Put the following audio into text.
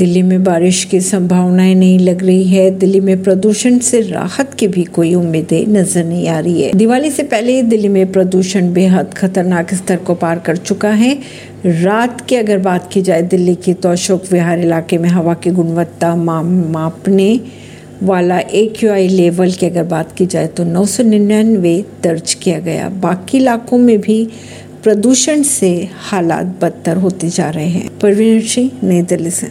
दिल्ली में बारिश की संभावनाएँ नहीं लग रही है। दिल्ली में प्रदूषण से राहत की भी कोई उम्मीदें नज़र नहीं आ रही है। दिवाली से पहले दिल्ली में प्रदूषण बेहद खतरनाक स्तर को पार कर चुका है। रात की अगर बात की जाए, दिल्ली की तो अशोक विहार इलाके में हवा की गुणवत्ता मापने वाला ए क्यू आई लेवल की अगर बात की जाए तो नौ सौ निन्यानवे दर्ज किया गया। बाकी इलाकों में भी प्रदूषण से हालात बदतर होते जा रहे हैं। परवीन सिंह, नई दिल्ली से।